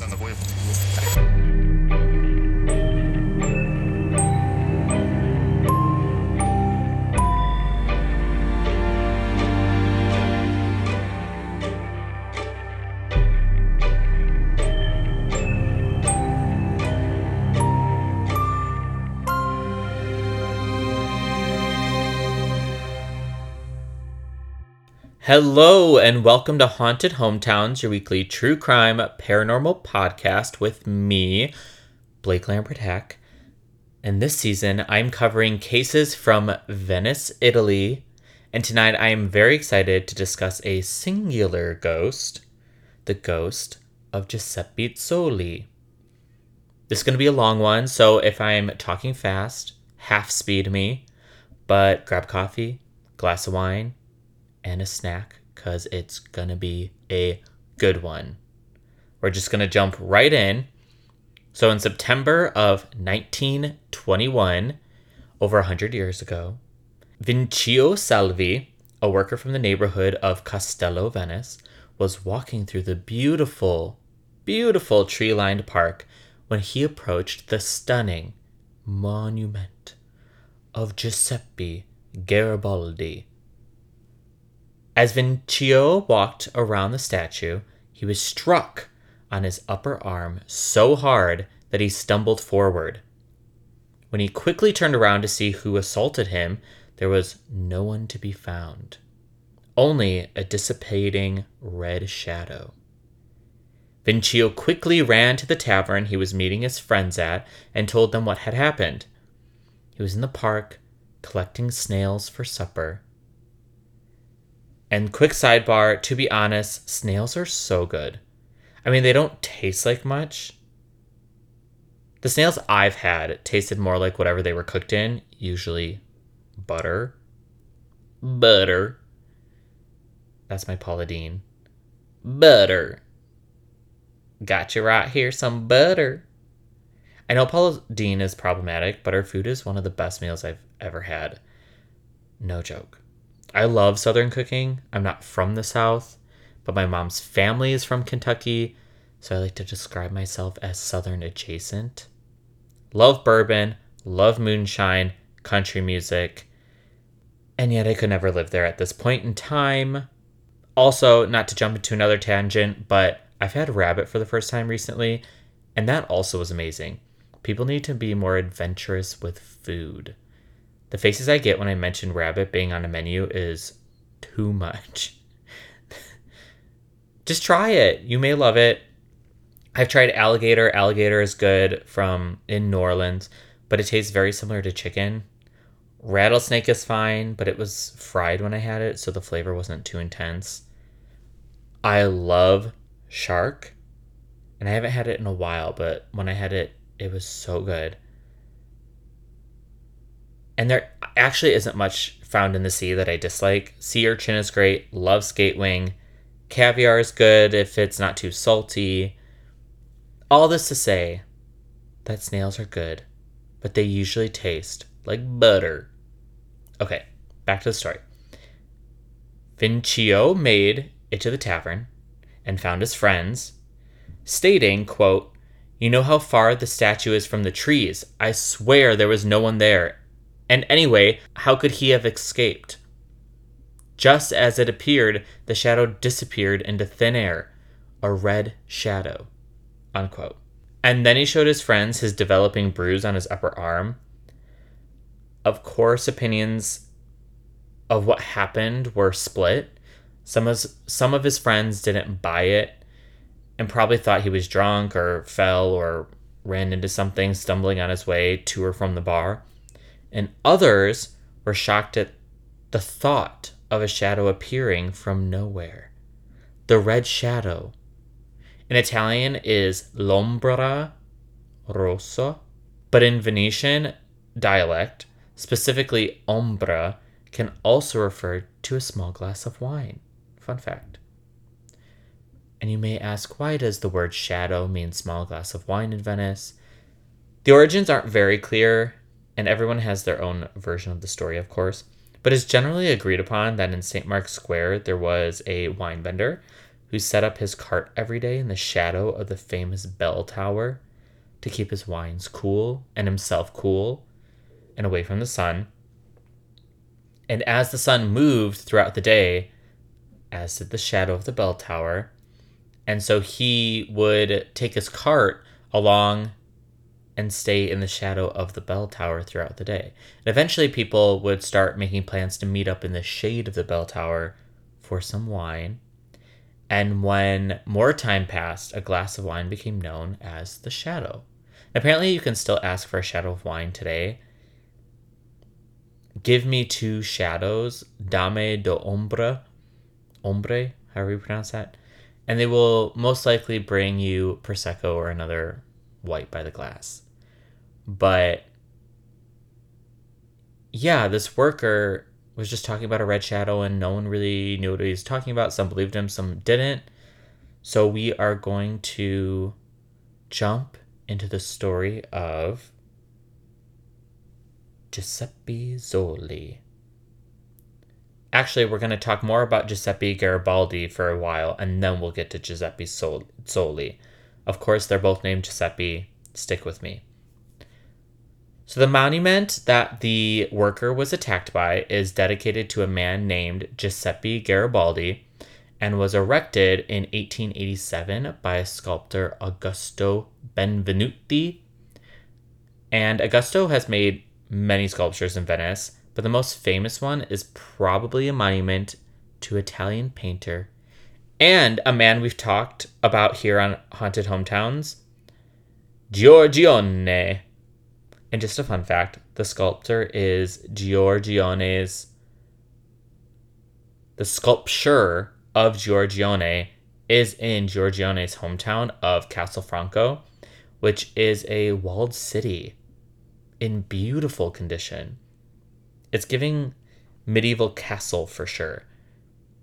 Та нової. Hello, and welcome to Haunted Hometowns, your weekly true crime paranormal podcast with me, Blake Lambert Hack. And this season, I'm covering cases from Venice, Italy. And tonight, I am very excited to discuss a singular ghost the ghost of Giuseppe Zoli. This is going to be a long one, so if I'm talking fast, half speed me, but grab coffee, glass of wine, and a snack because it's gonna be a good one. We're just gonna jump right in. So, in September of 1921, over 100 years ago, Vincio Salvi, a worker from the neighborhood of Castello Venice, was walking through the beautiful, beautiful tree lined park when he approached the stunning monument of Giuseppe Garibaldi, as Vincio walked around the statue, he was struck on his upper arm so hard that he stumbled forward. When he quickly turned around to see who assaulted him, there was no one to be found, only a dissipating red shadow. Vincio quickly ran to the tavern he was meeting his friends at and told them what had happened. He was in the park collecting snails for supper and quick sidebar, to be honest, snails are so good. I mean, they don't taste like much. The snails I've had tasted more like whatever they were cooked in, usually butter. Butter. That's my Paula Deen. Butter. Got you right here, some butter. I know Paula Deen is problematic, but her food is one of the best meals I've ever had. No joke. I love Southern cooking. I'm not from the South, but my mom's family is from Kentucky, so I like to describe myself as Southern adjacent. Love bourbon, love moonshine, country music, and yet I could never live there at this point in time. Also, not to jump into another tangent, but I've had rabbit for the first time recently, and that also was amazing. People need to be more adventurous with food. The faces I get when I mention rabbit being on a menu is too much. Just try it. You may love it. I've tried alligator. Alligator is good from in New Orleans, but it tastes very similar to chicken. Rattlesnake is fine, but it was fried when I had it, so the flavor wasn't too intense. I love shark, and I haven't had it in a while, but when I had it, it was so good and there actually isn't much found in the sea that I dislike. Sea urchin is great, love skate wing. Caviar is good if it's not too salty. All this to say that snails are good, but they usually taste like butter. Okay, back to the story. Vincio made it to the tavern and found his friends, stating, quote, You know how far the statue is from the trees. I swear there was no one there, and anyway, how could he have escaped? Just as it appeared, the shadow disappeared into thin air, a red shadow. Unquote. And then he showed his friends his developing bruise on his upper arm. Of course, opinions of what happened were split. Some of, some of his friends didn't buy it and probably thought he was drunk or fell or ran into something stumbling on his way to or from the bar and others were shocked at the thought of a shadow appearing from nowhere. The red shadow. In Italian is l'ombra rossa, but in Venetian dialect, specifically ombra, can also refer to a small glass of wine. Fun fact. And you may ask, why does the word shadow mean small glass of wine in Venice? The origins aren't very clear, and everyone has their own version of the story, of course. But it's generally agreed upon that in St. Mark's Square there was a wine vendor who set up his cart every day in the shadow of the famous bell tower to keep his wines cool and himself cool and away from the sun. And as the sun moved throughout the day, as did the shadow of the bell tower, and so he would take his cart along and stay in the shadow of the bell tower throughout the day. And eventually, people would start making plans to meet up in the shade of the bell tower for some wine. And when more time passed, a glass of wine became known as the shadow. Apparently, you can still ask for a shadow of wine today. Give me two shadows, dame do ombre, ombre, however you pronounce that, and they will most likely bring you prosecco or another white by the glass. But yeah, this worker was just talking about a red shadow and no one really knew what he was talking about. Some believed him, some didn't. So we are going to jump into the story of Giuseppe Zoli. Actually, we're going to talk more about Giuseppe Garibaldi for a while, and then we'll get to Giuseppe Zoli. Of course, they're both named Giuseppe. Stick with me. So, the monument that the worker was attacked by is dedicated to a man named Giuseppe Garibaldi and was erected in 1887 by a sculptor Augusto Benvenuti. And Augusto has made many sculptures in Venice, but the most famous one is probably a monument to Italian painter and a man we've talked about here on Haunted Hometowns, Giorgione. And just a fun fact the sculptor is Giorgione's. The sculpture of Giorgione is in Giorgione's hometown of Castelfranco, which is a walled city in beautiful condition. It's giving medieval castle for sure.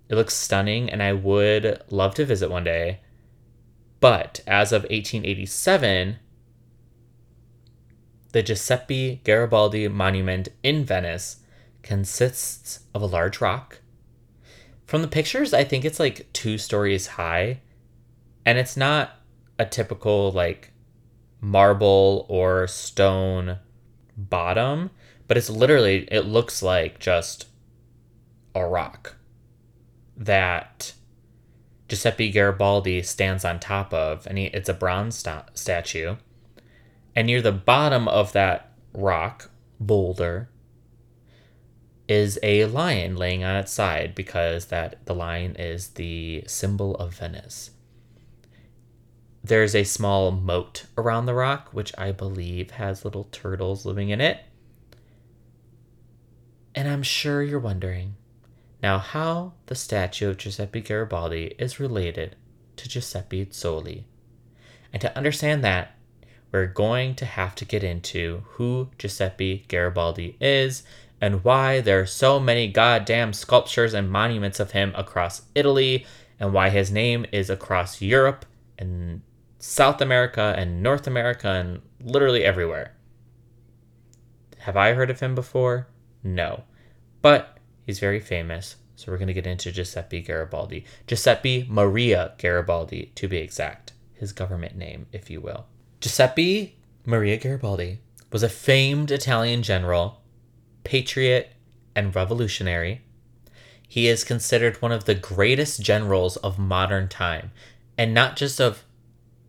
It looks stunning, and I would love to visit one day. But as of 1887, the Giuseppe Garibaldi Monument in Venice consists of a large rock. From the pictures, I think it's like two stories high, and it's not a typical like marble or stone bottom, but it's literally, it looks like just a rock that Giuseppe Garibaldi stands on top of, and he, it's a bronze sta- statue. And near the bottom of that rock boulder is a lion laying on its side because that the lion is the symbol of Venice. There's a small moat around the rock, which I believe has little turtles living in it. And I'm sure you're wondering now how the statue of Giuseppe Garibaldi is related to Giuseppe Zoli. And to understand that, we're going to have to get into who Giuseppe Garibaldi is and why there are so many goddamn sculptures and monuments of him across Italy and why his name is across Europe and South America and North America and literally everywhere. Have I heard of him before? No. But He's very famous. So we're going to get into Giuseppe Garibaldi. Giuseppe Maria Garibaldi, to be exact. His government name, if you will. Giuseppe Maria Garibaldi was a famed Italian general, patriot, and revolutionary. He is considered one of the greatest generals of modern time, and not just of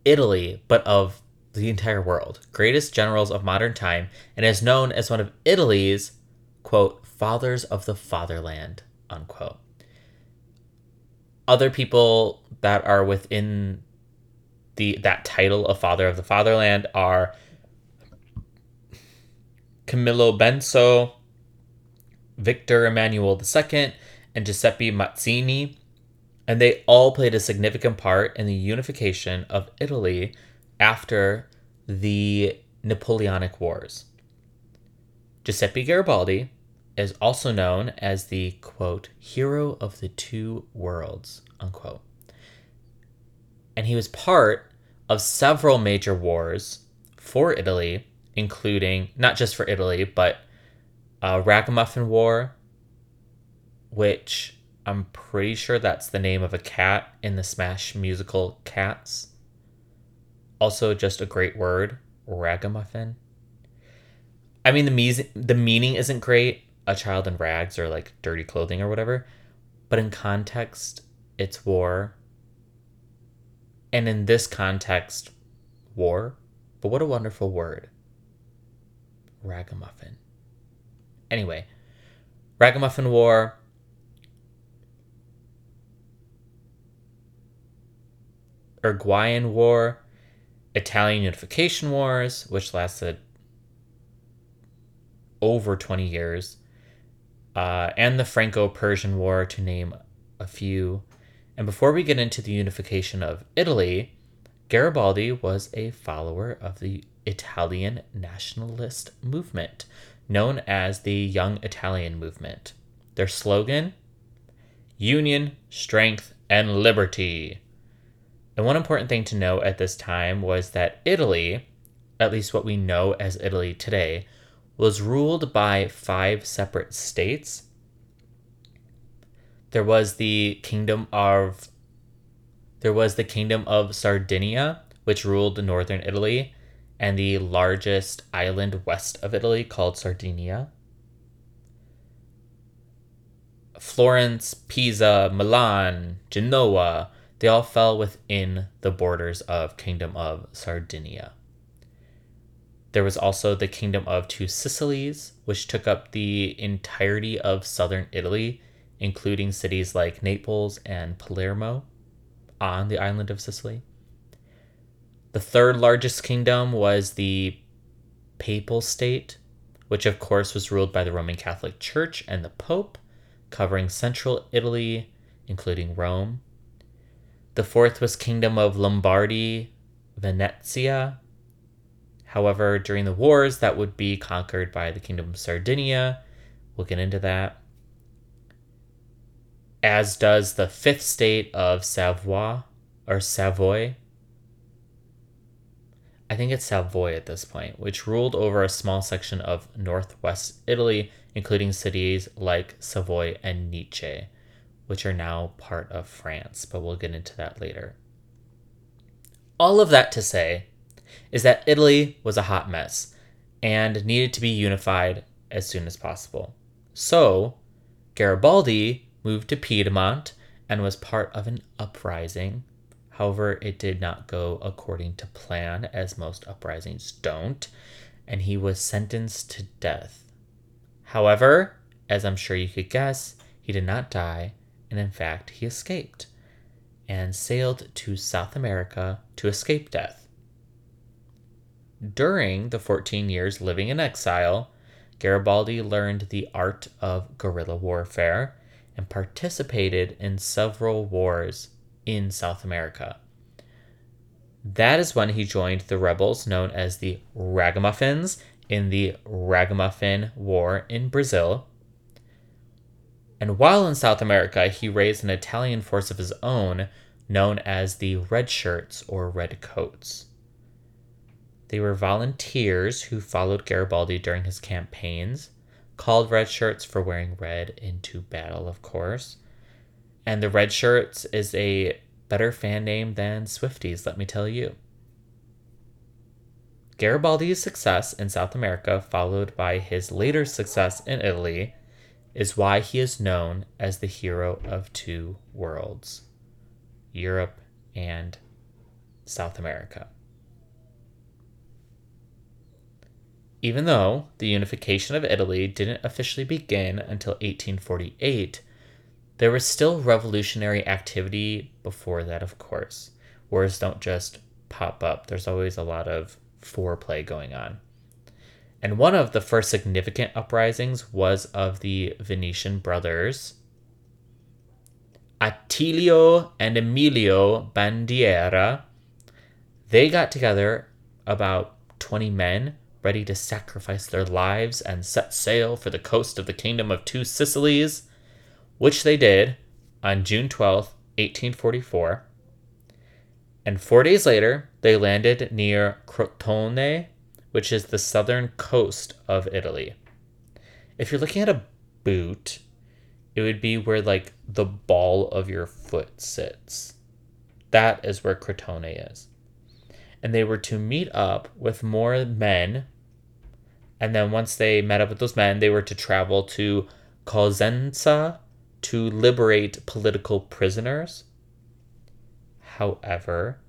Italy, but of the entire world. Greatest generals of modern time, and is known as one of Italy's, quote, fathers of the fatherland, unquote. Other people that are within the that title of father of the fatherland are Camillo Benso, Victor Emmanuel II, and Giuseppe Mazzini, and they all played a significant part in the unification of Italy after the Napoleonic Wars. Giuseppe Garibaldi is also known as the quote hero of the two worlds unquote and he was part of several major wars for italy including not just for italy but uh, ragamuffin war which I'm pretty sure that's the name of a cat in the Smash musical Cats. Also, just a great word, ragamuffin. I mean, the me- the meaning isn't great. A child in rags or like dirty clothing or whatever, but in context, it's war. And in this context, war. But what a wonderful word. Ragamuffin. Anyway, Ragamuffin War. Uruguayan War, Italian Unification Wars, which lasted over 20 years, uh, and the Franco Prussian War, to name a few. And before we get into the unification of Italy, Garibaldi was a follower of the Italian nationalist movement, known as the Young Italian Movement. Their slogan Union, Strength, and Liberty. And one important thing to know at this time was that Italy, at least what we know as Italy today, was ruled by five separate states. There was the kingdom of there was the kingdom of Sardinia, which ruled northern Italy, and the largest island west of Italy called Sardinia. Florence, Pisa, Milan, Genoa, they all fell within the borders of Kingdom of Sardinia. There was also the Kingdom of Two Sicilies, which took up the entirety of southern Italy, including cities like Naples and Palermo on the island of Sicily. The third largest kingdom was the Papal State, which of course was ruled by the Roman Catholic Church and the Pope, covering central Italy, including Rome. The fourth was Kingdom of Lombardy, Venetia. However, during the wars, that would be conquered by the Kingdom of Sardinia. We'll get into that. As does the fifth state of Savoy or Savoy. I think it's Savoy at this point, which ruled over a small section of northwest Italy, including cities like Savoy and Nice which are now part of France, but we'll get into that later. All of that to say is that Italy was a hot mess and needed to be unified as soon as possible. So, Garibaldi moved to Piedmont and was part of an uprising. However, it did not go according to plan, as most uprisings don't, and he was sentenced to death. However, as I'm sure you could guess, he did not die and in fact, he escaped and sailed to South America to escape death. During the 14 years living in exile, Garibaldi learned the art of guerrilla warfare and participated in several wars in South America. That is when he joined the rebels known as the Ragamuffins in the Ragamuffin War in Brazil and while in South America, he raised an Italian force of his own known as the Red Shirts or Red Coats. They were volunteers who followed Garibaldi during his campaigns, called Red Shirts for wearing red into battle, of course. And the Red Shirts is a better fan name than Swifties, let me tell you. Garibaldi's success in South America, followed by his later success in Italy, is why he is known as the hero of two worlds Europe and South America. Even though the unification of Italy didn't officially begin until 1848, there was still revolutionary activity before that, of course. Wars don't just pop up, there's always a lot of foreplay going on. And one of the first significant uprisings was of the Venetian brothers, Attilio and Emilio Bandiera. They got together, about 20 men, ready to sacrifice their lives and set sail for the coast of the Kingdom of Two Sicilies, which they did on June 12, 1844. And four days later, they landed near Crotone which is the southern coast of Italy. If you're looking at a boot, it would be where like the ball of your foot sits. That is where Crotone is. And they were to meet up with more men. And then once they met up with those men, they were to travel to Cosenza to liberate political prisoners. However,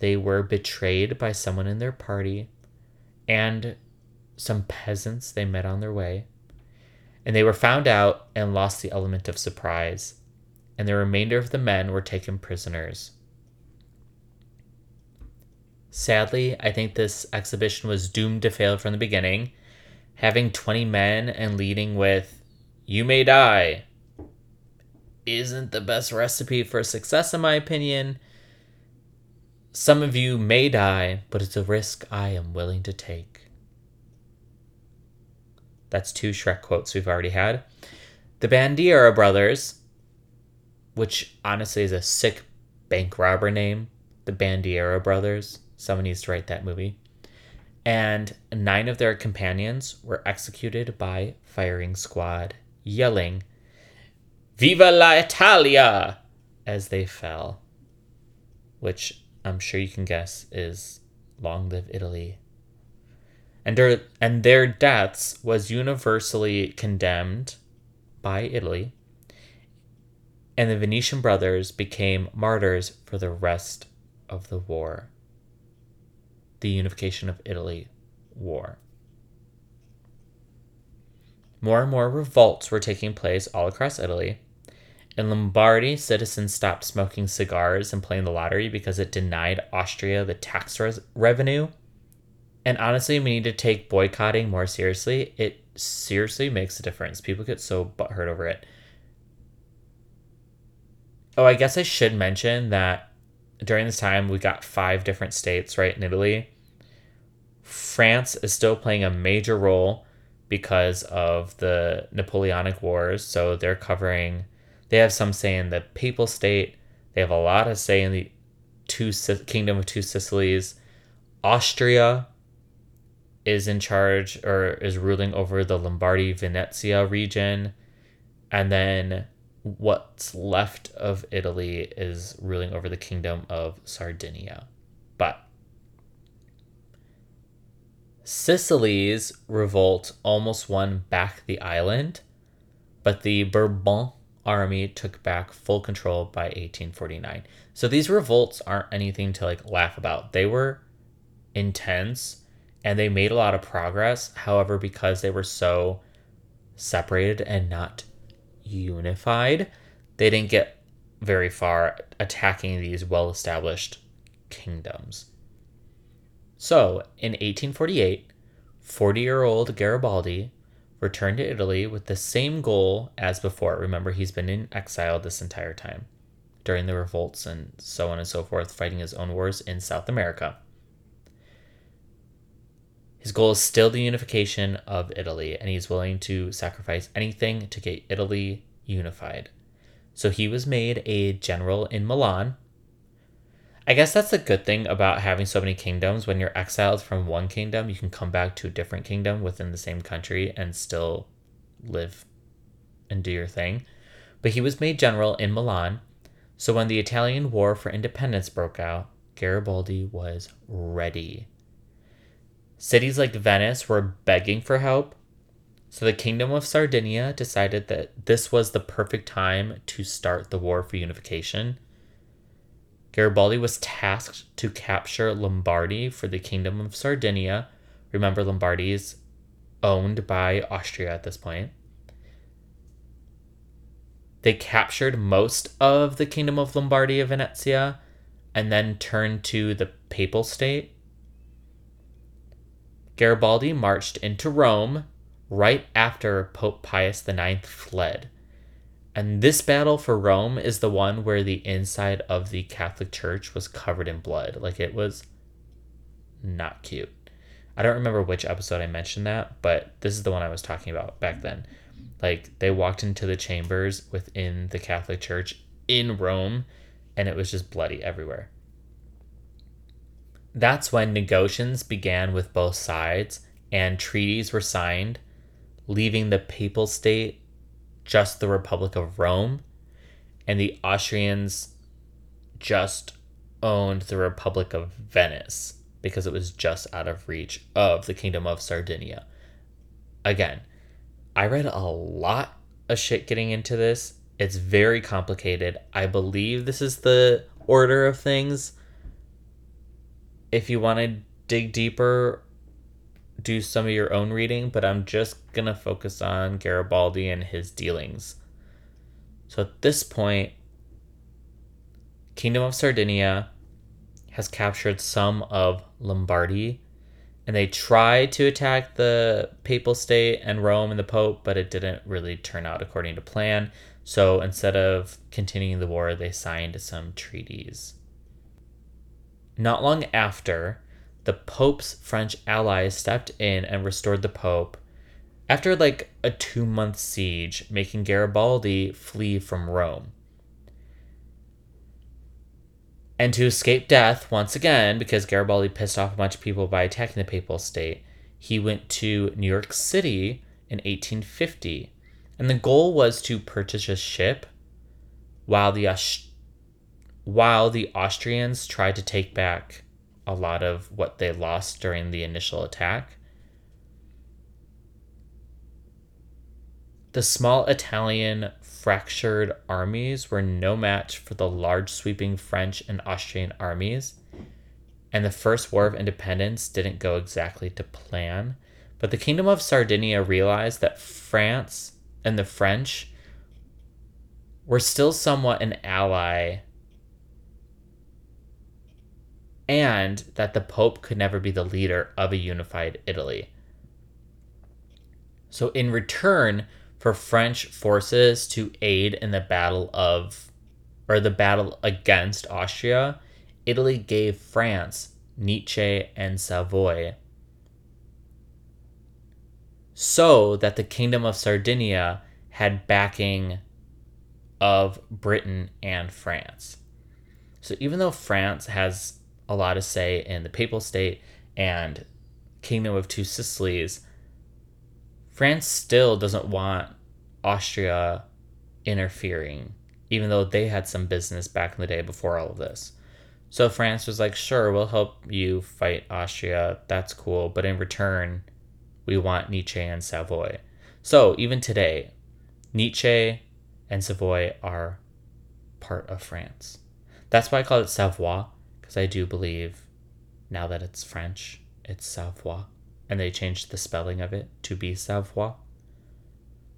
they were betrayed by someone in their party and some peasants they met on their way. And they were found out and lost the element of surprise, and the remainder of the men were taken prisoners. Sadly, I think this exhibition was doomed to fail from the beginning. Having 20 men and leading with, you may die, isn't the best recipe for success, in my opinion. Some of you may die, but it's a risk I am willing to take. That's two Shrek quotes we've already had. The Bandiera brothers, which honestly is a sick bank robber name, the Bandiera brothers. Someone needs to write that movie. And nine of their companions were executed by firing squad, yelling, Viva la Italia! as they fell. Which I'm sure you can guess is Long Live Italy. And their, and their deaths was universally condemned by Italy. And the Venetian brothers became martyrs for the rest of the war. The Unification of Italy War. More and more revolts were taking place all across Italy, in Lombardy, citizens stopped smoking cigars and playing the lottery because it denied Austria the tax res- revenue. And honestly, we need to take boycotting more seriously. It seriously makes a difference. People get so butthurt over it. Oh, I guess I should mention that during this time, we got five different states, right, in Italy. France is still playing a major role because of the Napoleonic Wars. So they're covering they have some say in the papal state. They have a lot of say in the two kingdom of two Sicilies. Austria is in charge or is ruling over the Lombardy Venetia region. And then what's left of Italy is ruling over the kingdom of Sardinia. But Sicily's revolt almost won back the island, but the Bourbon army took back full control by 1849. So these revolts aren't anything to like laugh about. They were intense and they made a lot of progress. However, because they were so separated and not unified, they didn't get very far attacking these well established kingdoms. So, in 1848, 40 year old Garibaldi returned to Italy with the same goal as before. Remember, he's been in exile this entire time during the revolts and so on and so forth, fighting his own wars in South America. His goal is still the unification of Italy, and he's willing to sacrifice anything to get Italy unified. So he was made a general in Milan I guess that's the good thing about having so many kingdoms. When you're exiled from one kingdom, you can come back to a different kingdom within the same country and still live and do your thing. But he was made general in Milan. So when the Italian War for Independence broke out, Garibaldi was ready. Cities like Venice were begging for help. So the Kingdom of Sardinia decided that this was the perfect time to start the war for unification Garibaldi was tasked to capture Lombardy for the Kingdom of Sardinia. Remember, Lombardy is owned by Austria at this point. They captured most of the Kingdom of Lombardy of Venetia and then turned to the Papal State. Garibaldi marched into Rome right after Pope Pius IX fled. And this battle for Rome is the one where the inside of the Catholic Church was covered in blood. Like it was not cute. I don't remember which episode I mentioned that, but this is the one I was talking about back then. Like they walked into the chambers within the Catholic Church in Rome and it was just bloody everywhere. That's when negotiations began with both sides and treaties were signed, leaving the papal state just the Republic of Rome, and the Austrians just owned the Republic of Venice because it was just out of reach of the Kingdom of Sardinia. Again, I read a lot of shit getting into this. It's very complicated. I believe this is the order of things. If you want to dig deeper, do some of your own reading, but I'm just going to focus on Garibaldi and his dealings. So at this point, Kingdom of Sardinia has captured some of Lombardy, and they tried to attack the Papal State and Rome and the Pope, but it didn't really turn out according to plan. So instead of continuing the war, they signed some treaties. Not long after, the Pope's French allies stepped in and restored the Pope after like a two month siege, making Garibaldi flee from Rome. And to escape death once again, because Garibaldi pissed off a bunch of people by attacking the Papal State, he went to New York City in 1850. And the goal was to purchase a ship while the while the Austrians tried to take back a lot of what they lost during the initial attack. The small Italian fractured armies were no match for the large sweeping French and Austrian armies, and the First War of Independence didn't go exactly to plan. But the Kingdom of Sardinia realized that France and the French were still somewhat an ally, and that the Pope could never be the leader of a unified Italy. So, in return, for French forces to aid in the battle of or the battle against Austria, Italy gave France Nice and Savoy so that the Kingdom of Sardinia had backing of Britain and France. So even though France has a lot to say in the Papal State and Kingdom of Two Sicilies, France still doesn't want Austria interfering, even though they had some business back in the day before all of this. So France was like, sure, we'll help you fight Austria. That's cool. But in return, we want Nice and Savoy. So even today, Nice and Savoy are part of France. That's why I call it Savoy, because I do believe now that it's French, it's Savoy and they changed the spelling of it to be Savoie.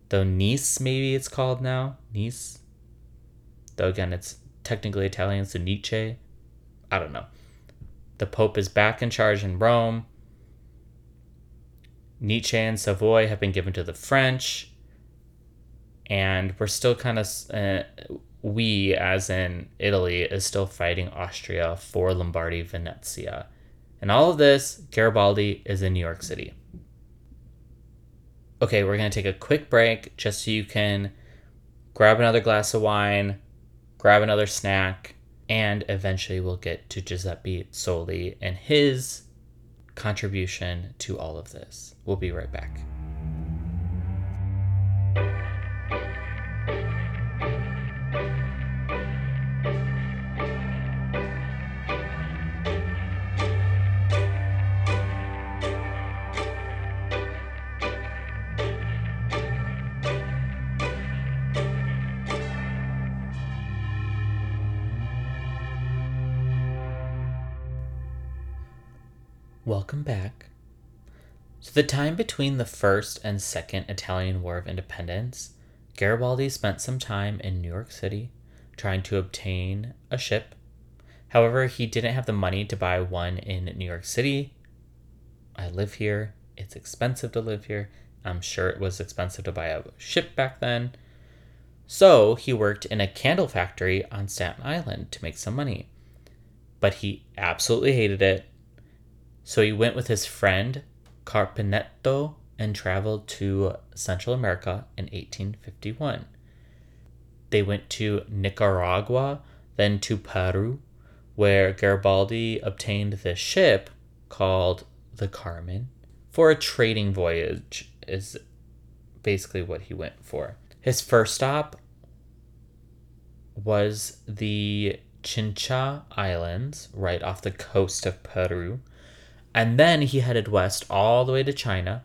Though Nice, maybe it's called now. Nice. Though again, it's technically Italian, so Nizza. I don't know. The Pope is back in charge in Rome. Nizza and Savoy have been given to the French. And we're still kind of, uh, we, as in Italy, is still fighting Austria for Lombardy Venetia. And all of this, Garibaldi is in New York City. Okay, we're going to take a quick break just so you can grab another glass of wine, grab another snack, and eventually we'll get to Giuseppe Zoli and his contribution to all of this. We'll be right back. Welcome back. So, the time between the First and Second Italian War of Independence, Garibaldi spent some time in New York City trying to obtain a ship. However, he didn't have the money to buy one in New York City. I live here. It's expensive to live here. I'm sure it was expensive to buy a ship back then. So, he worked in a candle factory on Staten Island to make some money. But he absolutely hated it so he went with his friend Carpaneto and traveled to Central America in 1851. They went to Nicaragua, then to Peru, where Garibaldi obtained the ship called the Carmen for a trading voyage, is basically what he went for. His first stop was the Chincha Islands, right off the coast of Peru. And then he headed west all the way to China,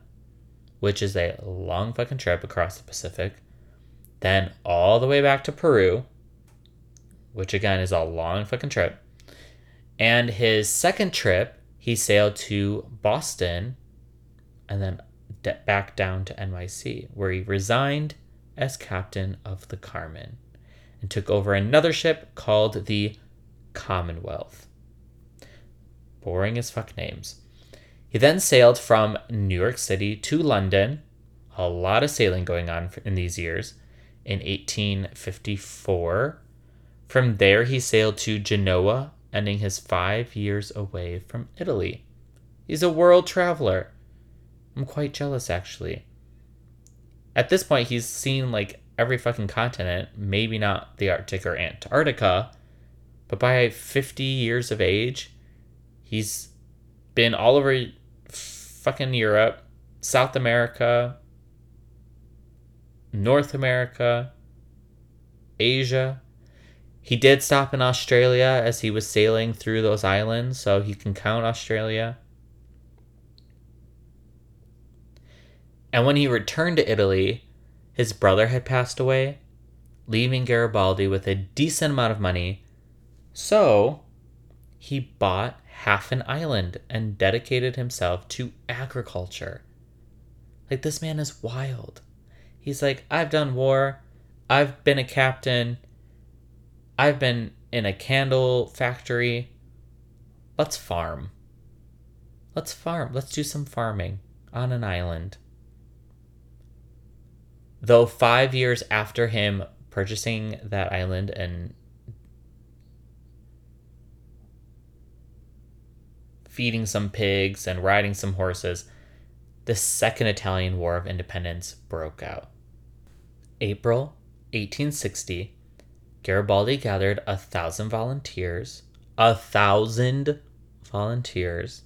which is a long fucking trip across the Pacific. Then all the way back to Peru, which again is a long fucking trip. And his second trip, he sailed to Boston and then back down to NYC, where he resigned as captain of the Carmen and took over another ship called the Commonwealth. Boring as fuck names. He then sailed from New York City to London. A lot of sailing going on in these years. In 1854. From there, he sailed to Genoa, ending his five years away from Italy. He's a world traveler. I'm quite jealous, actually. At this point, he's seen like every fucking continent, maybe not the Arctic or Antarctica, but by 50 years of age, he's been all over fucking Europe, South America, North America, Asia. He did stop in Australia as he was sailing through those islands, so he can count Australia. And when he returned to Italy, his brother had passed away, leaving Garibaldi with a decent amount of money. So he bought half an island and dedicated himself to agriculture. Like, this man is wild. He's like, I've done war, I've been a captain, I've been in a candle factory. Let's farm. Let's farm. Let's do some farming on an island. Though five years after him purchasing that island and feeding some pigs and riding some horses, the Second Italian War of Independence broke out. April 1860, Garibaldi gathered a thousand volunteers, a thousand volunteers.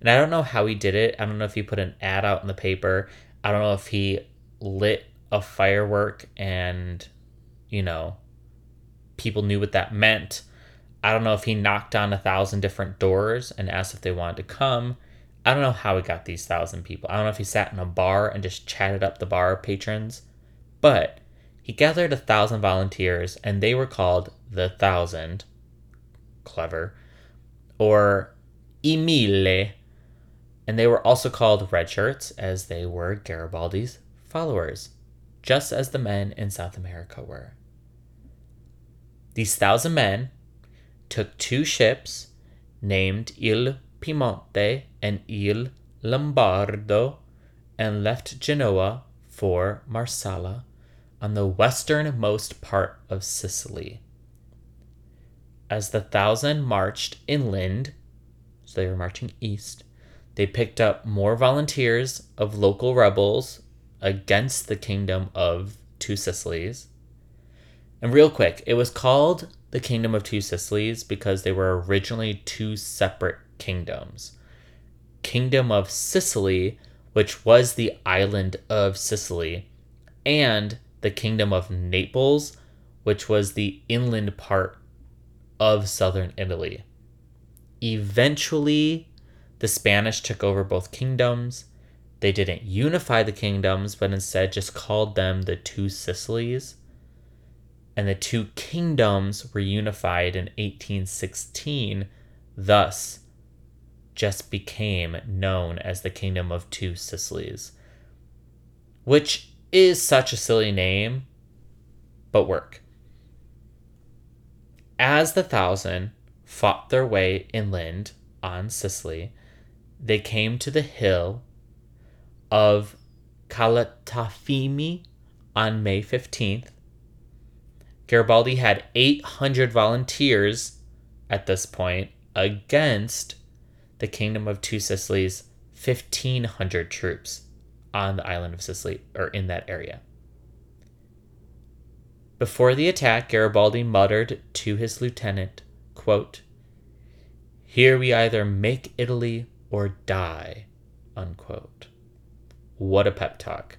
And I don't know how he did it. I don't know if he put an ad out in the paper. I don't know if he lit a firework and, you know, people knew what that meant. I don't know if he knocked on a thousand different doors and asked if they wanted to come. I don't know how he got these thousand people. I don't know if he sat in a bar and just chatted up the bar patrons, but he gathered a thousand volunteers and they were called the Thousand. Clever. Or I Mille. And they were also called red shirts as they were Garibaldi's followers just as the men in South America were. These thousand men took two ships named Il Piemonte and Il Lombardo and left Genoa for Marsala on the westernmost part of Sicily. As the thousand marched inland, so they were marching east, they picked up more volunteers of local rebels against the kingdom of Two Sicilies. And real quick, it was called the Kingdom of Two Sicilies because they were originally two separate kingdoms. Kingdom of Sicily, which was the island of Sicily, and the Kingdom of Naples, which was the inland part of southern Italy. Eventually, the Spanish took over both kingdoms they didn't unify the kingdoms, but instead just called them the Two Sicilies. And the two kingdoms were unified in 1816, thus, just became known as the Kingdom of Two Sicilies, which is such a silly name, but work. As the Thousand fought their way inland on Sicily, they came to the hill of Calatafimi on May 15th. Garibaldi had 800 volunteers at this point against the Kingdom of Two Sicilies' 1,500 troops on the island of Sicily or in that area. Before the attack, Garibaldi muttered to his lieutenant, quote, Here we either make Italy or die. Unquote. What a pep talk.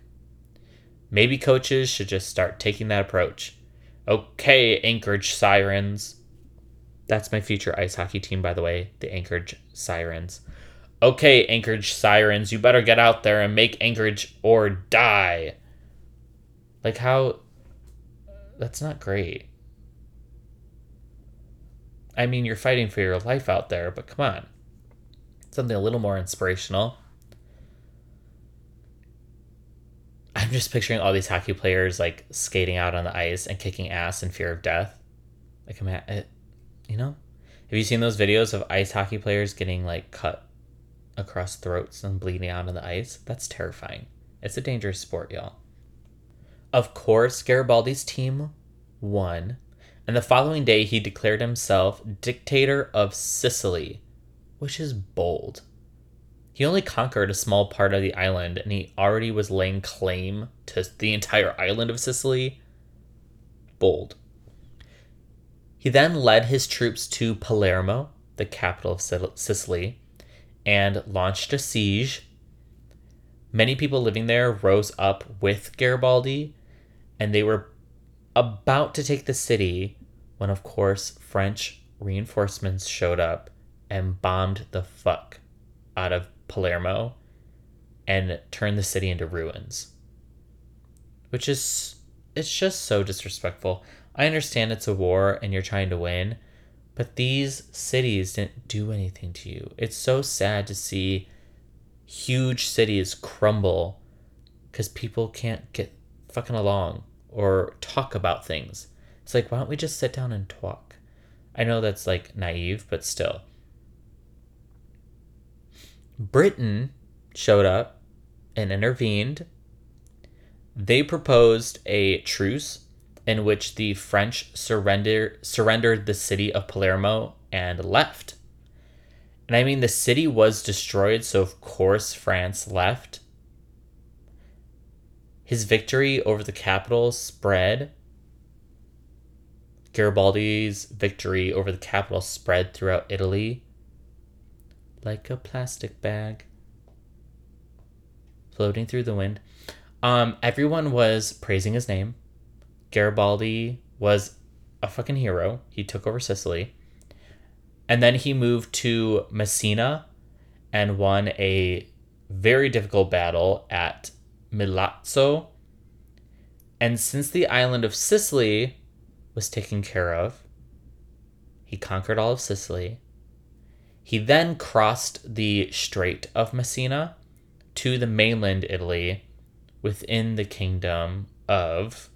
Maybe coaches should just start taking that approach. Okay, Anchorage Sirens. That's my future ice hockey team, by the way, the Anchorage Sirens. Okay, Anchorage Sirens, you better get out there and make Anchorage or die. Like, how. That's not great. I mean, you're fighting for your life out there, but come on. Something a little more inspirational. I'm just picturing all these hockey players like skating out on the ice and kicking ass in fear of death. Like, I'm at uh, it, you know? Have you seen those videos of ice hockey players getting like cut across throats and bleeding out on the ice? That's terrifying. It's a dangerous sport, y'all. Of course, Garibaldi's team won, and the following day he declared himself dictator of Sicily, which is bold. He only conquered a small part of the island and he already was laying claim to the entire island of Sicily. Bold. He then led his troops to Palermo, the capital of Sicily, and launched a siege. Many people living there rose up with Garibaldi, and they were about to take the city when, of course, French reinforcements showed up and bombed the fuck out of Palermo and turn the city into ruins. Which is, it's just so disrespectful. I understand it's a war and you're trying to win, but these cities didn't do anything to you. It's so sad to see huge cities crumble because people can't get fucking along or talk about things. It's like, why don't we just sit down and talk? I know that's like naive, but still. Britain showed up and intervened. They proposed a truce in which the French surrender, surrendered the city of Palermo and left. And I mean, the city was destroyed, so of course France left. His victory over the capital spread. Garibaldi's victory over the capital spread throughout Italy like a plastic bag floating through the wind. Um, everyone was praising his name. Garibaldi was a fucking hero. He took over Sicily. And then he moved to Messina and won a very difficult battle at Milazzo. And since the island of Sicily was taken care of, he conquered all of Sicily he then crossed the Strait of Messina to the mainland Italy within the kingdom of.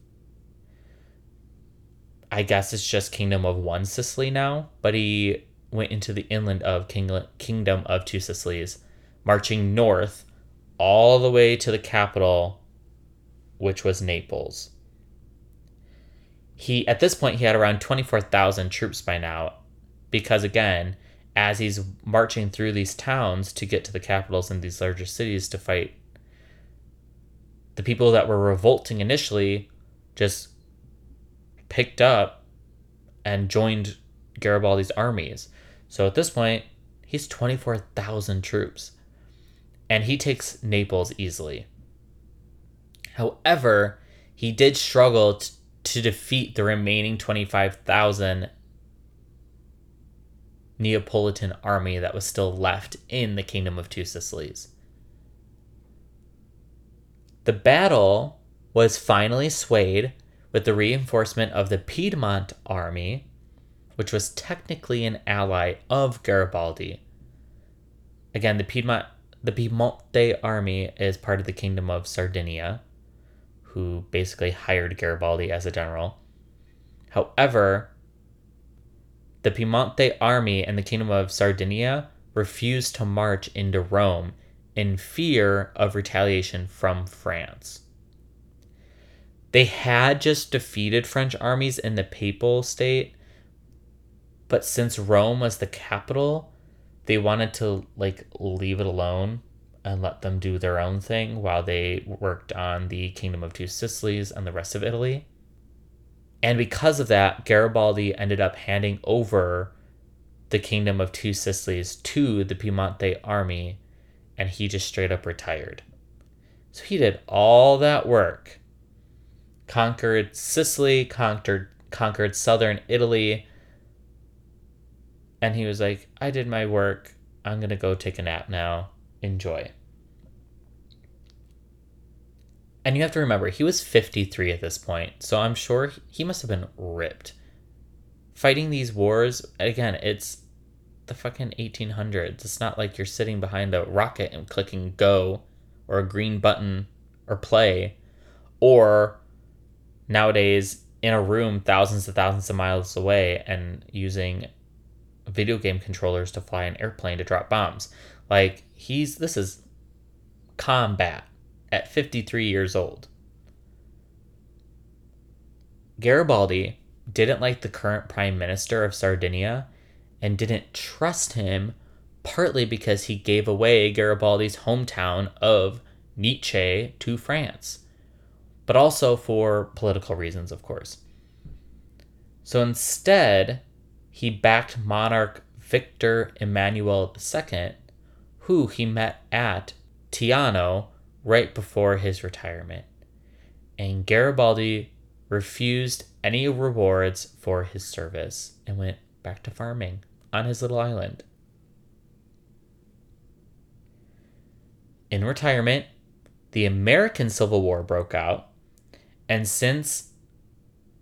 I guess it's just kingdom of one Sicily now, but he went into the inland of king, kingdom of two Sicilies, marching north all the way to the capital, which was Naples. He at this point he had around 24,000 troops by now because again, as he's marching through these towns to get to the capitals and these larger cities to fight the people that were revolting initially just picked up and joined Garibaldi's armies. So at this point, he's 24,000 troops. And he takes Naples easily. However, he did struggle t- to defeat the remaining 25,000 Neapolitan army that was still left in the Kingdom of Two Sicilies. The battle was finally swayed with the reinforcement of the Piedmont army, which was technically an ally of Garibaldi. Again, the Piedmont the Piemonte army is part of the Kingdom of Sardinia, who basically hired Garibaldi as a general. However, the Piemonte army and the Kingdom of Sardinia refused to march into Rome in fear of retaliation from France. They had just defeated French armies in the Papal state, but since Rome was the capital, they wanted to like leave it alone and let them do their own thing while they worked on the Kingdom of Two Sicilies and the rest of Italy. And because of that, Garibaldi ended up handing over the kingdom of two Sicilies to the Piemonte army, and he just straight up retired. So he did all that work conquered Sicily, conquered conquered southern Italy. And he was like, I did my work. I'm to go take a nap now. Enjoy. And you have to remember, he was 53 at this point, so I'm sure he must have been ripped. Fighting these wars, again, it's the fucking 1800s. It's not like you're sitting behind a rocket and clicking go or a green button or play, or nowadays in a room thousands and thousands of miles away and using video game controllers to fly an airplane to drop bombs. Like, he's, this is combat at 53 years old. Garibaldi didn't like the current prime minister of Sardinia and didn't trust him, partly because he gave away Garibaldi's hometown of Nizza to France, but also for political reasons, of course. So instead, he backed monarch Victor Emmanuel II, who he met at Teano right before his retirement. And Garibaldi refused any rewards for his service and went back to farming on his little island. In retirement, the American Civil War broke out, and since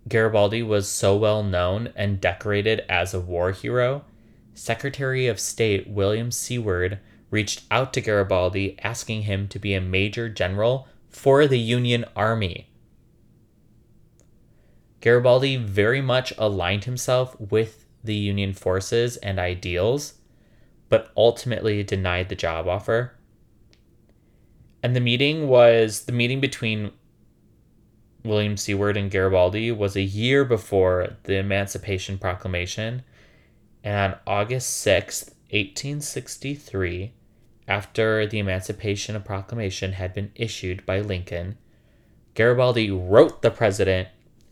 Garibaldi was so well known and decorated as a war hero, Secretary of State William Seward reached out to Garibaldi asking him to be a major general for the Union Army. Garibaldi very much aligned himself with the Union forces and ideals, but ultimately denied the job offer. And the meeting was the meeting between William Seward and Garibaldi was a year before the Emancipation Proclamation. And on August 6th, 1863, after the Emancipation Proclamation had been issued by Lincoln, Garibaldi wrote the president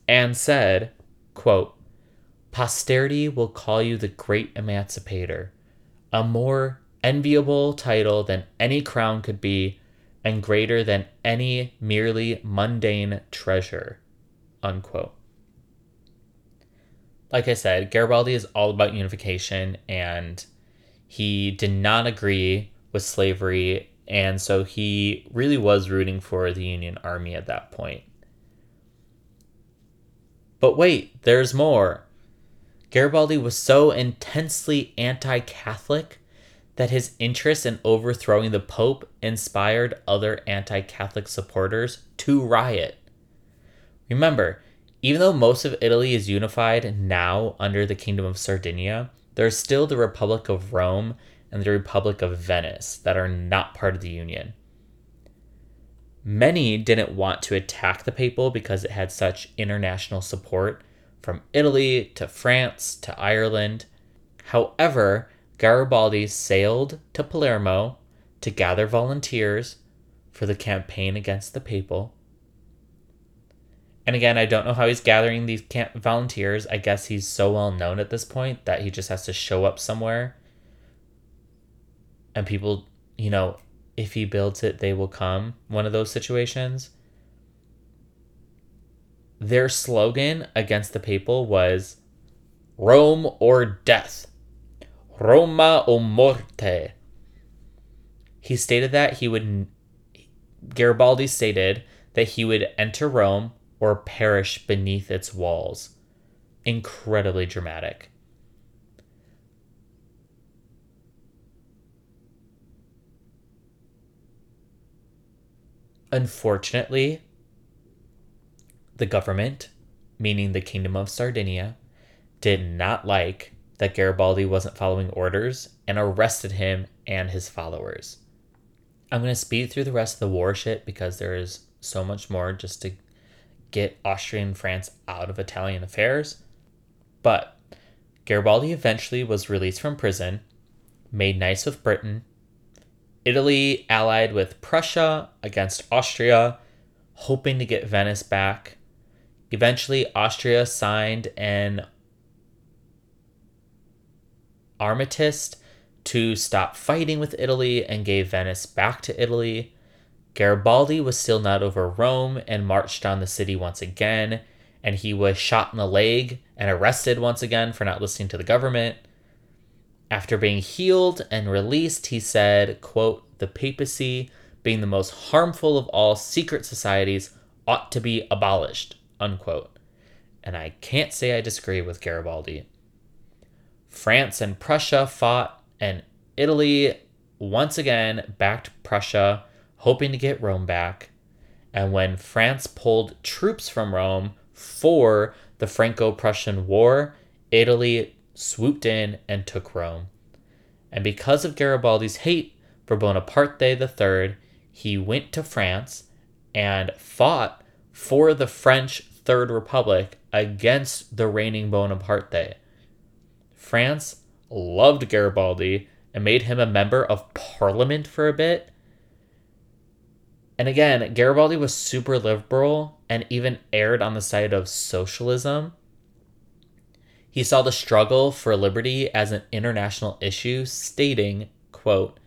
and said, quote, Posterity will call you the great emancipator, a more enviable title than any crown could be, and greater than any merely mundane treasure. Unquote. Like I said, Garibaldi is all about unification, and he did not agree with slavery, and so he really was rooting for the Union Army at that point. But wait, there's more. Garibaldi was so intensely anti Catholic that his interest in overthrowing the Pope inspired other anti Catholic supporters to riot. Remember, even though most of Italy is unified now under the Kingdom of Sardinia, there's still the Republic of Rome and the Republic of Venice that are not part of the Union. Many didn't want to attack the papal because it had such international support from Italy to France to Ireland. However, Garibaldi sailed to Palermo to gather volunteers for the campaign against the papal. And again, I don't know how he's gathering these volunteers. I guess he's so well known at this point that he just has to show up somewhere and people, you know, if he builds it, they will come. One of those situations. Their slogan against the papal was Rome or death. Roma o morte. He stated that he would, Garibaldi stated that he would enter Rome or perish beneath its walls. Incredibly dramatic. Unfortunately, the government, meaning the Kingdom of Sardinia, did not like that Garibaldi wasn't following orders and arrested him and his followers. I'm going to speed through the rest of the war shit because there is so much more just to get Austria and France out of Italian affairs. But Garibaldi eventually was released from prison, made nice with Britain, Italy allied with Prussia against Austria, hoping to get Venice back. Eventually, Austria signed an armistice to stop fighting with Italy and gave Venice back to Italy. Garibaldi was still not over Rome and marched on the city once again, and he was shot in the leg and arrested once again for not listening to the government. After being healed and released, he said, quote, the papacy, being the most harmful of all secret societies, ought to be abolished, unquote. And I can't say I disagree with Garibaldi. France and Prussia fought, and Italy once again backed Prussia, hoping to get Rome back. And when France pulled troops from Rome for the Franco Prussian War, Italy swooped in and took Rome. And because of Garibaldi's hate for Bonaparte III, he went to France and fought for the French Third Republic against the reigning Bonaparte. France loved Garibaldi and made him a member of parliament for a bit. And again, Garibaldi was super liberal and even erred on the side of socialism. He saw the struggle for liberty as an international issue, stating, quote,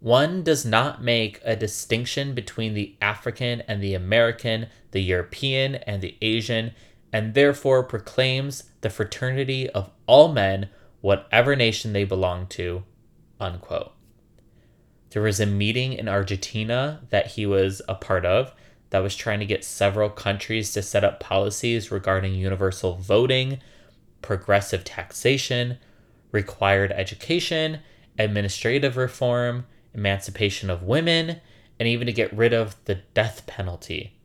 one does not make a distinction between the African and the American, the European and the Asian, and therefore proclaims the fraternity of all men, whatever nation they belong to, unquote. There was a meeting in Argentina that he was a part of that was trying to get several countries to set up policies regarding universal voting, progressive taxation, required education, administrative reform, emancipation of women, and even to get rid of the death penalty.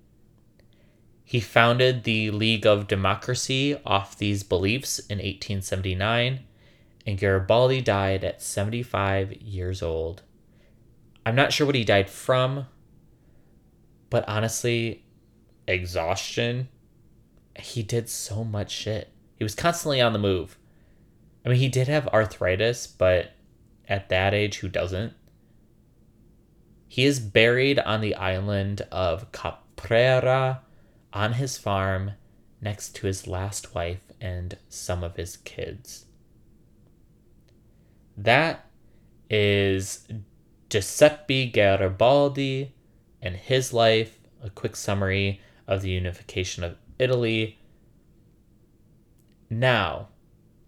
He founded the League of Democracy off these beliefs in 1879 and Garibaldi died at 75 years old. I'm not sure what he died from, but honestly, exhaustion. He did so much shit. He was constantly on the move. I mean, he did have arthritis, but at that age, who doesn't? He is buried on the island of Caprera on his farm next to his last wife and some of his kids. That is Giuseppe Garibaldi and his life, a quick summary of the unification of Italy. Now,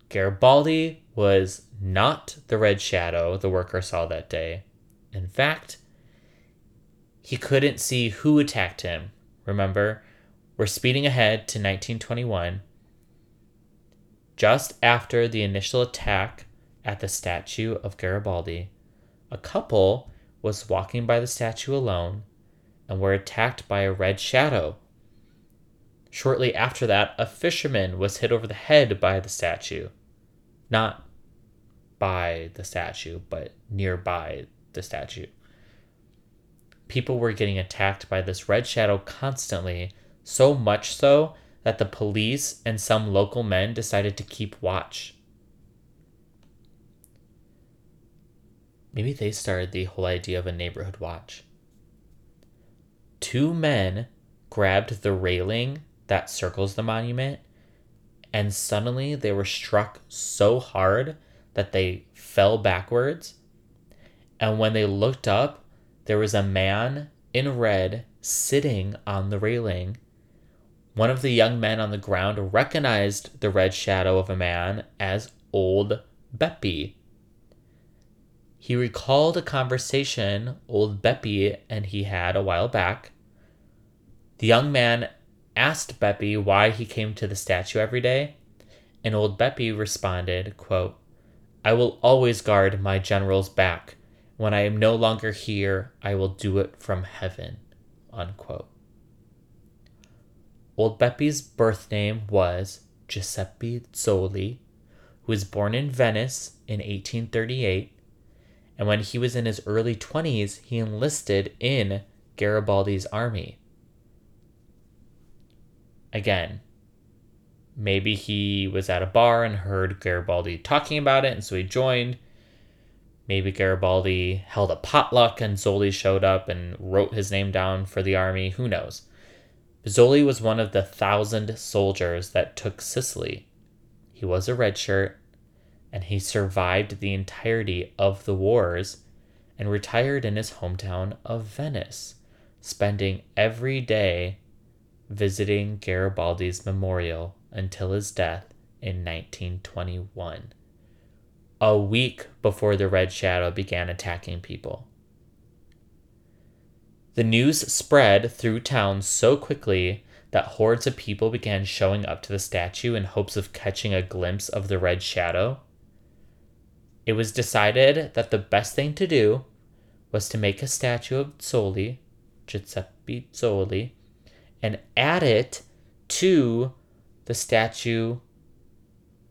Garibaldi was not the red shadow the worker saw that day. In fact, he couldn't see who attacked him. Remember, we're speeding ahead to 1921. Just after the initial attack at the statue of Garibaldi. A couple was walking by the statue alone and were attacked by a red shadow. Shortly after that, a fisherman was hit over the head by the statue. Not by the statue, but nearby the statue. People were getting attacked by this red shadow constantly, so much so that the police and some local men decided to keep watch. Maybe they started the whole idea of a neighborhood watch. Two men grabbed the railing that circles the monument, and suddenly they were struck so hard that they fell backwards. And when they looked up, there was a man in red sitting on the railing. One of the young men on the ground recognized the red shadow of a man as Old Bepi. He recalled a conversation old Bepi and he had a while back. The young man asked Bepi why he came to the statue every day, and old Bepi responded, quote, I will always guard my general's back. When I am no longer here, I will do it from heaven. Unquote. Old Bepi's birth name was Giuseppe Zoli, who was born in Venice in 1838 and when he was in his early 20s, he enlisted in Garibaldi's army. Again, maybe he was at a bar and heard Garibaldi talking about it, and so he joined. Maybe Garibaldi held a potluck and Zoli showed up and wrote his name down for the army. Who knows? Zoli was one of the thousand soldiers that took Sicily. He was a red shirt and he survived the entirety of the wars and retired in his hometown of Venice, spending every day visiting Garibaldi's memorial until his death in 1921, a week before the Red Shadow began attacking people. The news spread through town so quickly that hordes of people began showing up to the statue in hopes of catching a glimpse of the Red Shadow. It was decided that the best thing to do was to make a statue of Zoli, Giuseppe Zoli, and add it to the statue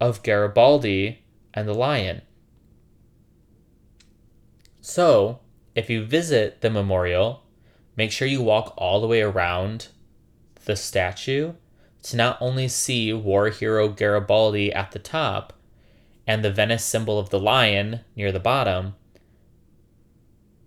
of Garibaldi and the lion. So, if you visit the memorial, make sure you walk all the way around the statue to not only see war hero Garibaldi at the top and the Venice symbol of the lion near the bottom,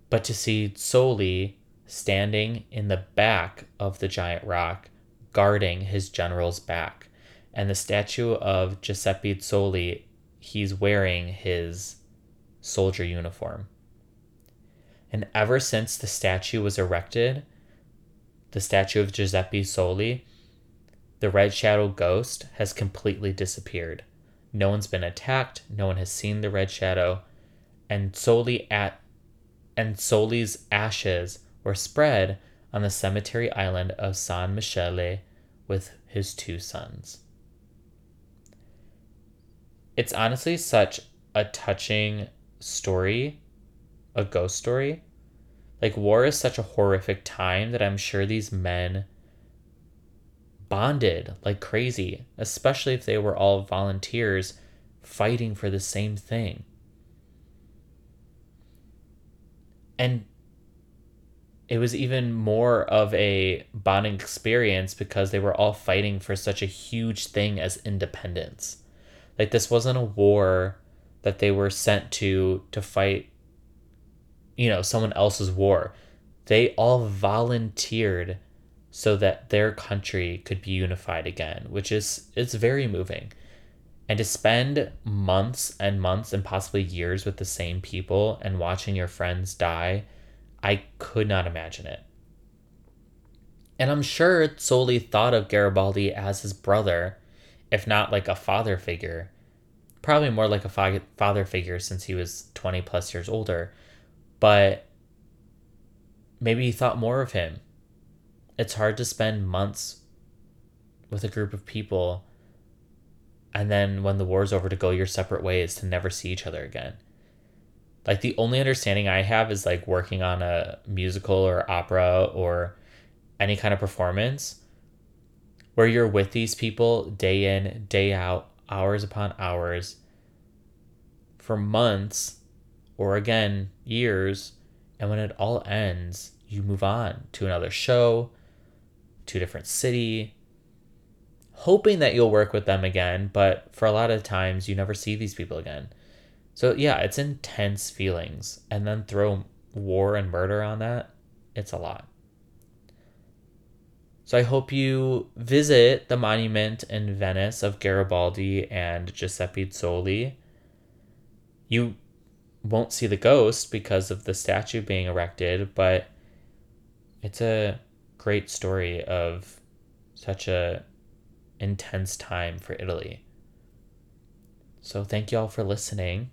but to see Zoli standing in the back of the giant rock, guarding his general's back. And the statue of Giuseppe Zoli, he's wearing his soldier uniform. And ever since the statue was erected, the statue of Giuseppe Zoli, the Red Shadow ghost has completely disappeared. No one's been attacked, no one has seen the Red Shadow, and Zoli at and Zoli's ashes were spread on the cemetery island of San Michele with his two sons. It's honestly such a touching story, a ghost story. Like, war is such a horrific time that I'm sure these men bonded like crazy, especially if they were all volunteers fighting for the same thing. And it was even more of a bonding experience because they were all fighting for such a huge thing as independence. Like this wasn't a war that they were sent to to fight you know, someone else's war. They all volunteered so that their country could be unified again, which is it's very moving. And to spend months and months and possibly years with the same people and watching your friends die I could not imagine it. And I'm sure Zoli thought of Garibaldi as his brother, if not like a father figure. Probably more like a fa- father figure since he was 20 plus years older. But maybe he thought more of him. It's hard to spend months with a group of people and then when the war's over to go your separate ways to never see each other again like the only understanding I have is like working on a musical or opera or any kind of performance where you're with these people day in, day out, hours upon hours for months or again, years. And when it all ends, you move on to another show, to a different city, hoping that you'll work with them again. But for a lot of times, you never see these people again. So yeah, it's intense feelings. And then throw war and murder on that, it's a lot. So I hope you visit the monument in Venice of Garibaldi and Giuseppe Zoli. You won't see the ghost because of the statue being erected, but it's a great story of such a intense time for Italy. So thank you all for listening.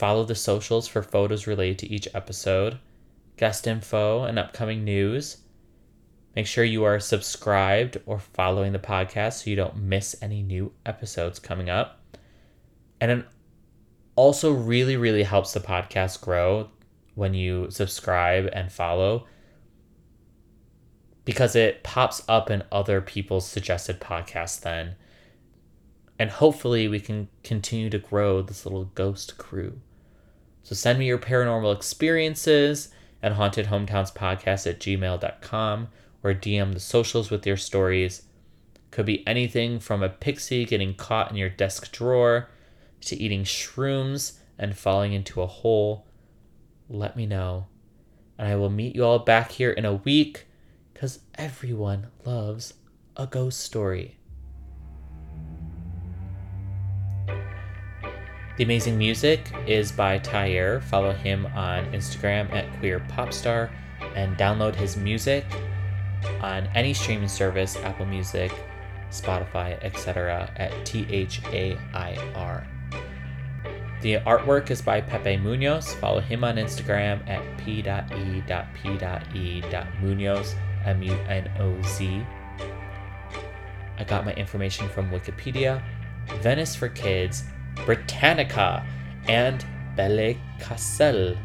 Follow the socials for photos related to each episode, guest info, and upcoming news. Make sure you are subscribed or following the podcast so you don't miss any new episodes coming up. And it also really, really helps the podcast grow when you subscribe and follow because it pops up in other people's suggested podcasts then. And hopefully, we can continue to grow this little ghost crew. So send me your paranormal experiences at hauntedhometowns.podcast at gmail.com or DM the socials with your stories. Could be anything from a pixie getting caught in your desk drawer to eating shrooms and falling into a hole. Let me know. And I will meet you all back here in a week because everyone loves a ghost story. The amazing music is by Thair. Follow him on Instagram at Queer Popstar and download his music on any streaming service Apple Music, Spotify, etc. at T H A I R. The artwork is by Pepe Munoz. Follow him on Instagram at p.e.p.e.munoz, M U N O Z. I got my information from Wikipedia, Venice for Kids, Britannica, and Belle Castle